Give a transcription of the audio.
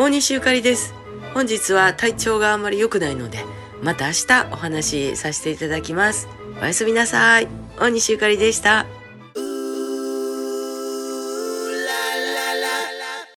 大西ゆかりです。本日は体調があんまり良くないので、また明日お話しさせていただきます。おやすみなさい。大西ゆかりでした。